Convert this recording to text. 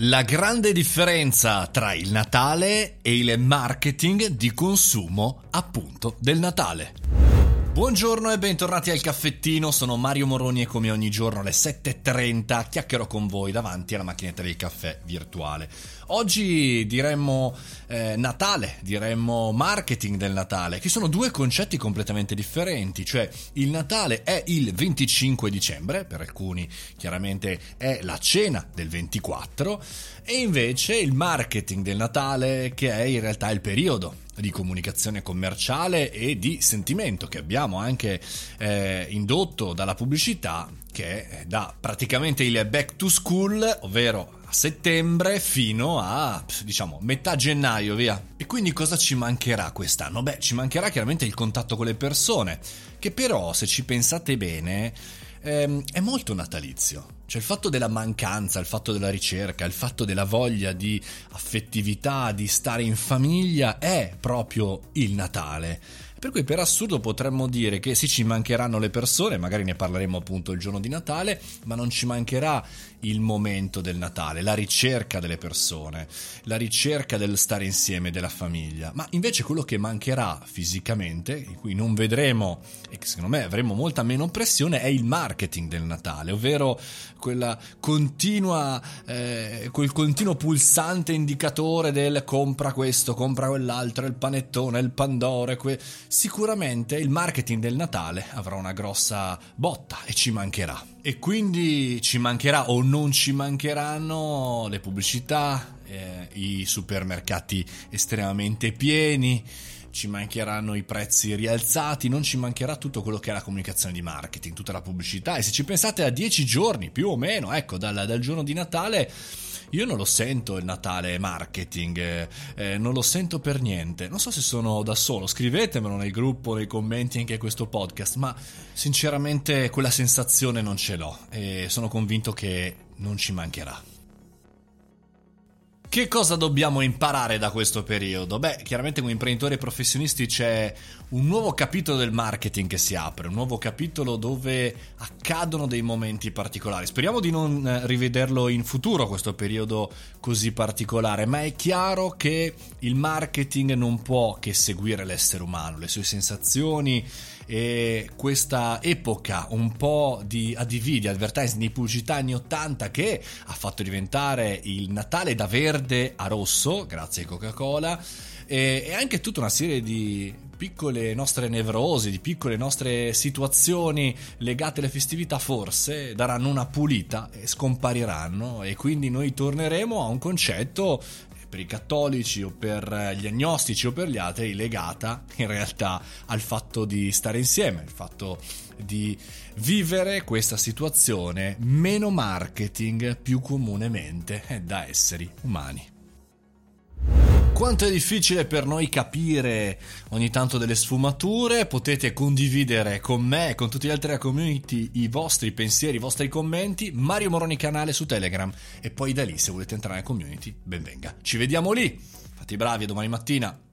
La grande differenza tra il Natale e il marketing di consumo appunto del Natale. Buongiorno e bentornati al caffettino, sono Mario Moroni e come ogni giorno alle 7.30 chiacchierò con voi davanti alla macchinetta del caffè virtuale. Oggi diremmo eh, Natale, diremmo marketing del Natale, che sono due concetti completamente differenti, cioè il Natale è il 25 dicembre, per alcuni chiaramente è la cena del 24, e invece il marketing del Natale che è in realtà il periodo di comunicazione commerciale e di sentimento che abbiamo anche eh, indotto dalla pubblicità che da praticamente il back to school, ovvero a settembre fino a diciamo metà gennaio, via. E quindi cosa ci mancherà quest'anno? Beh, ci mancherà chiaramente il contatto con le persone, che però se ci pensate bene ehm, è molto natalizio. Cioè il fatto della mancanza, il fatto della ricerca, il fatto della voglia di affettività, di stare in famiglia è proprio il Natale. Per cui per assurdo potremmo dire che sì ci mancheranno le persone, magari ne parleremo appunto il giorno di Natale, ma non ci mancherà il momento del Natale, la ricerca delle persone, la ricerca del stare insieme, della famiglia. Ma invece quello che mancherà fisicamente, in cui non vedremo e che secondo me avremo molta meno pressione, è il marketing del Natale, ovvero quella continua, eh, quel continuo pulsante indicatore del compra questo, compra quell'altro, il panettone, il pandore. Que- Sicuramente il marketing del Natale avrà una grossa botta e ci mancherà. E quindi ci mancherà o non ci mancheranno le pubblicità, eh, i supermercati estremamente pieni ci mancheranno i prezzi rialzati, non ci mancherà tutto quello che è la comunicazione di marketing, tutta la pubblicità. E se ci pensate a dieci giorni più o meno, ecco, dal, dal giorno di Natale, io non lo sento il Natale marketing, eh, eh, non lo sento per niente. Non so se sono da solo, scrivetemelo nel gruppo, nei commenti anche a questo podcast, ma sinceramente quella sensazione non ce l'ho e sono convinto che non ci mancherà. Che cosa dobbiamo imparare da questo periodo? Beh, chiaramente come imprenditori professionisti c'è un nuovo capitolo del marketing che si apre, un nuovo capitolo dove accadono dei momenti particolari. Speriamo di non eh, rivederlo in futuro questo periodo così particolare, ma è chiaro che il marketing non può che seguire l'essere umano, le sue sensazioni e questa epoca un po' di ADV, di advertising, di pubblicità anni 80 che ha fatto diventare il Natale da verde a rosso, grazie a Coca-Cola, e, anche tutta una serie di piccole nostre nevrosi, di piccole nostre situazioni legate alle festività forse daranno una pulita e scompariranno e quindi noi torneremo a un concetto per i cattolici o per gli agnostici o per gli altri legata in realtà al fatto di stare insieme, il fatto di vivere questa situazione meno marketing più comunemente da esseri umani quanto è difficile per noi capire ogni tanto delle sfumature, potete condividere con me e con tutti gli altri della community i vostri pensieri, i vostri commenti, Mario Moroni canale su Telegram e poi da lì se volete entrare nella community, benvenga. Ci vediamo lì, fate i bravi domani mattina.